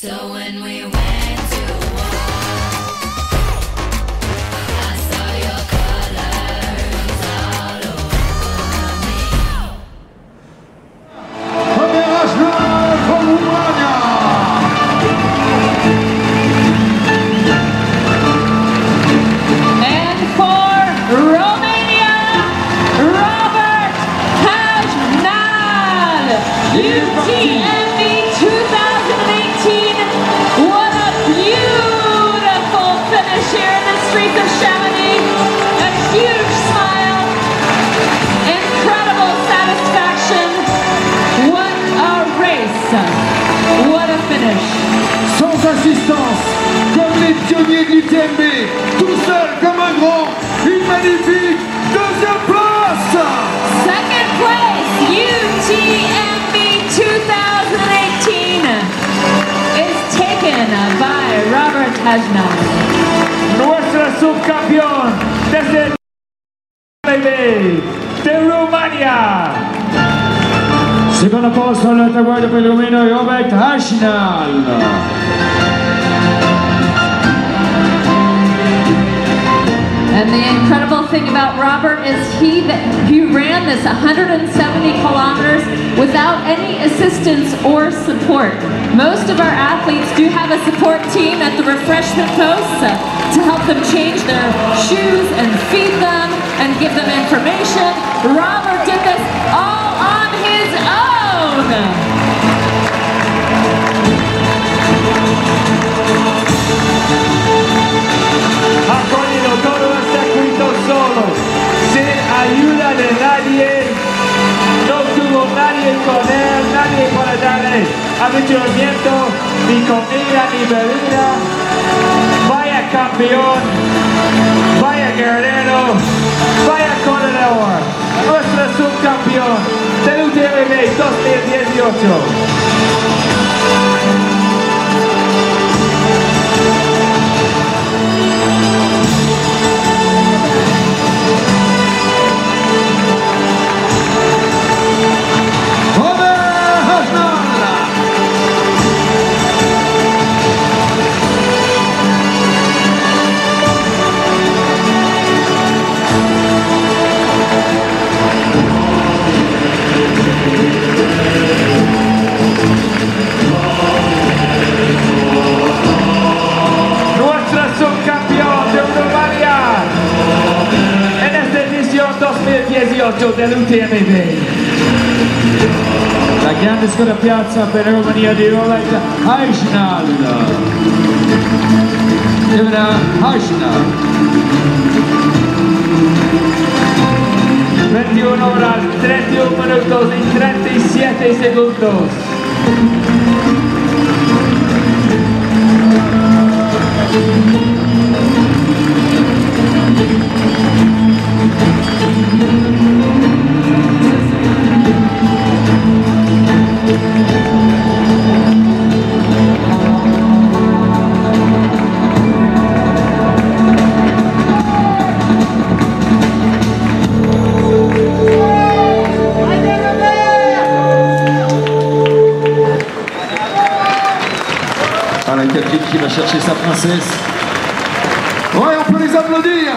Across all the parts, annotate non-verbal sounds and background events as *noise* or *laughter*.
So when we went assistance, comme les pionniers de l'UTMB, tout seul comme un grand, une magnifique deuxième place. Second place, UTMB 2018 is taken by Robert Hajnal. Nuestro subcampeón desde de Rumania. Posto al traguardo per il rumeno Robert Hajnal. And the incredible thing about Robert is he that he ran this 170 kilometers without any assistance or support. Most of our athletes do have a support team at the refreshment posts to help them change their shoes and feed them and give them information. Robert did this all Ha corrido todo el circuito solo, sin ayuda de nadie. No tuvo nadie con él, nadie para darle habituamiento, ni comida, ni bebida. Vaya campeón, vaya guerrero, vaya corredor, nuestro subcampeón del UTMB 2018. Giorgio Deluti la grande scuola piazza per la Romania di Roland Aishnal Evra Aishnal 21 ora 31 minuti, y 37 secondi. Va chercher sa princesse. Ouais, on peut les applaudir.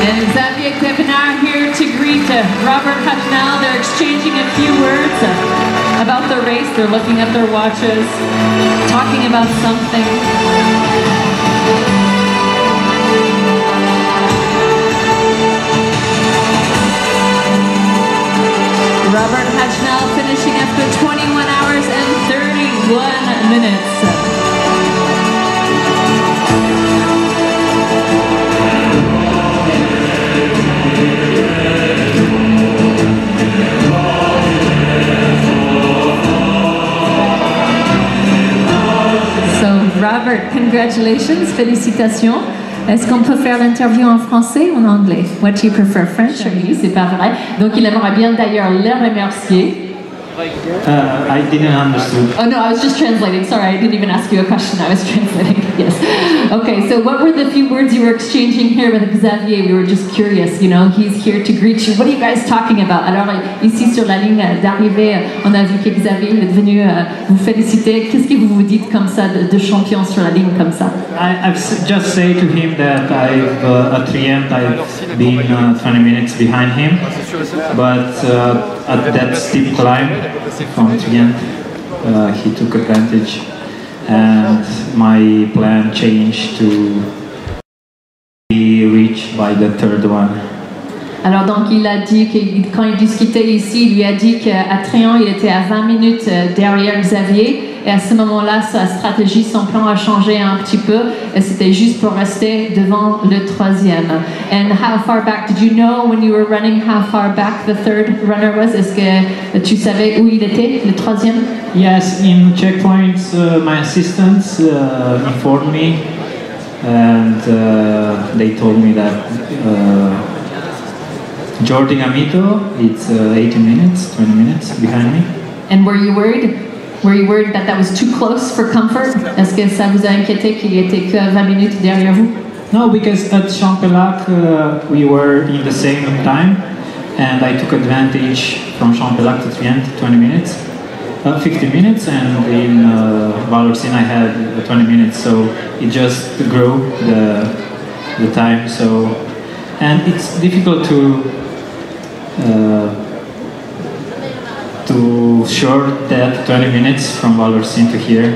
And Xavier Thévenard here to greet uh, Robert Hajnal. They're exchanging a few words uh, about the race. They're looking at their watches, talking about something. Robert Hajnal finishing after 21 hours and 31 minutes. So, Robert, congratulations, félicitations. Est-ce qu'on peut faire l'interview en français ou en anglais? What do you prefer, French or Oui, c'est pas vrai. Donc il aimerait bien d'ailleurs les remercier. Uh, I didn't understand. Oh no, I was just translating. Sorry, I didn't even ask you a question. I was *laughs* translating. Yes. Okay, so what were the few words you were exchanging here with Xavier? We were just curious. You know, he's here to greet you. What are you guys talking about? Alors ici sur la ligne d'arrivée, on a vu que Xavier est venu euh, vous féliciter. Qu'est-ce que vous vous dites comme ça de, de champion sur la ligne comme ça? I, I've just say to him that I've uh, at Trient I've been uh, 20 minutes behind him, but uh, at that steep climb from Trient, uh, he took advantage, and my plan changed to be reached by the third one. Alors donc il a dit que quand il discutait ici, il lui a dit qu'à Tréant, il était à 20 minutes euh, derrière Xavier. Et à ce moment-là, sa stratégie, son plan a changé un petit peu. Et c'était juste pour rester devant le troisième. And how far back did you know when you were running? How far back the third runner was? Est-ce que tu savais où il était, le troisième? Yes, in checkpoints, uh, my assistants uh, informed me, and uh, they told me that uh, Jordi Amito, it's uh, 18 minutes, 20 minutes behind me. And were you worried? Were you worried that that was too close for comfort? Est-ce que ça vous a inquiété qu'il était que 20 minutes derrière vous? No, because at Champex-Lac uh, we were in the same time, and I took advantage from Champex-Lac to Trient, 20 minutes, uh, 15 minutes, and in uh, Vallorcine I had uh, 20 minutes, so it just grew the the time. So, and it's difficult to uh, to short that 20 minutes from Valourcine to here.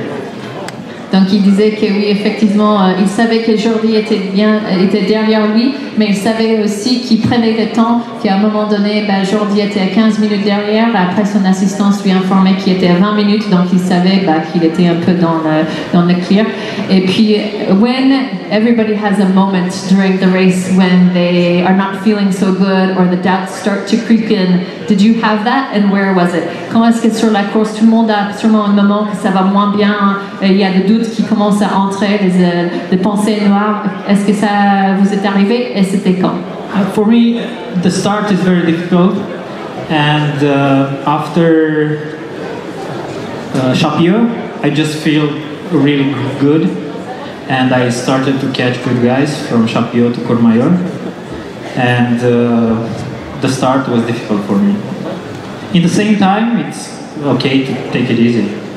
Donc il disait que oui, effectivement, euh, il savait que Jordi était bien, était derrière lui, mais il savait aussi qu'il prenait le temps, qu'à un moment donné, ben, Jordi était à 15 minutes derrière. Après, son assistance lui informait qu'il était à 20 minutes, donc il savait ben, qu'il était un peu dans le, dans le clear. Et puis, when everybody has a moment during the race when they are not feeling so good or the doubts start to creep in, did you have that? And where was it? Quand est-ce que sur la course, tout le monde a sûrement un moment que ça va moins bien, euh, il y a des doutes qui commencent à entrer, des, euh, des pensées noires. Est-ce que ça vous est arrivé? Uh, for me, the start is very difficult, and uh, after uh, I just feel really good, and I started to catch good guys from Chapieux to Courmayeur, and uh, the start was difficult for me. In the same time, it's okay to take it easy.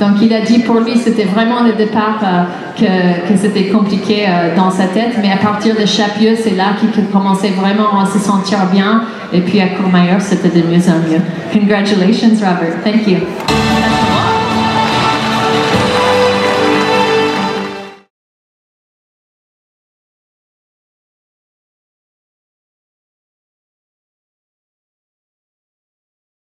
Donc il a dit pour lui c'était vraiment le départ euh, que, que c'était compliqué euh, dans sa tête, mais à partir de Chapieux c'est là qu'il commençait vraiment à se sentir bien et puis à Courmayeur c'était de mieux en mieux. Congratulations Robert, thank you.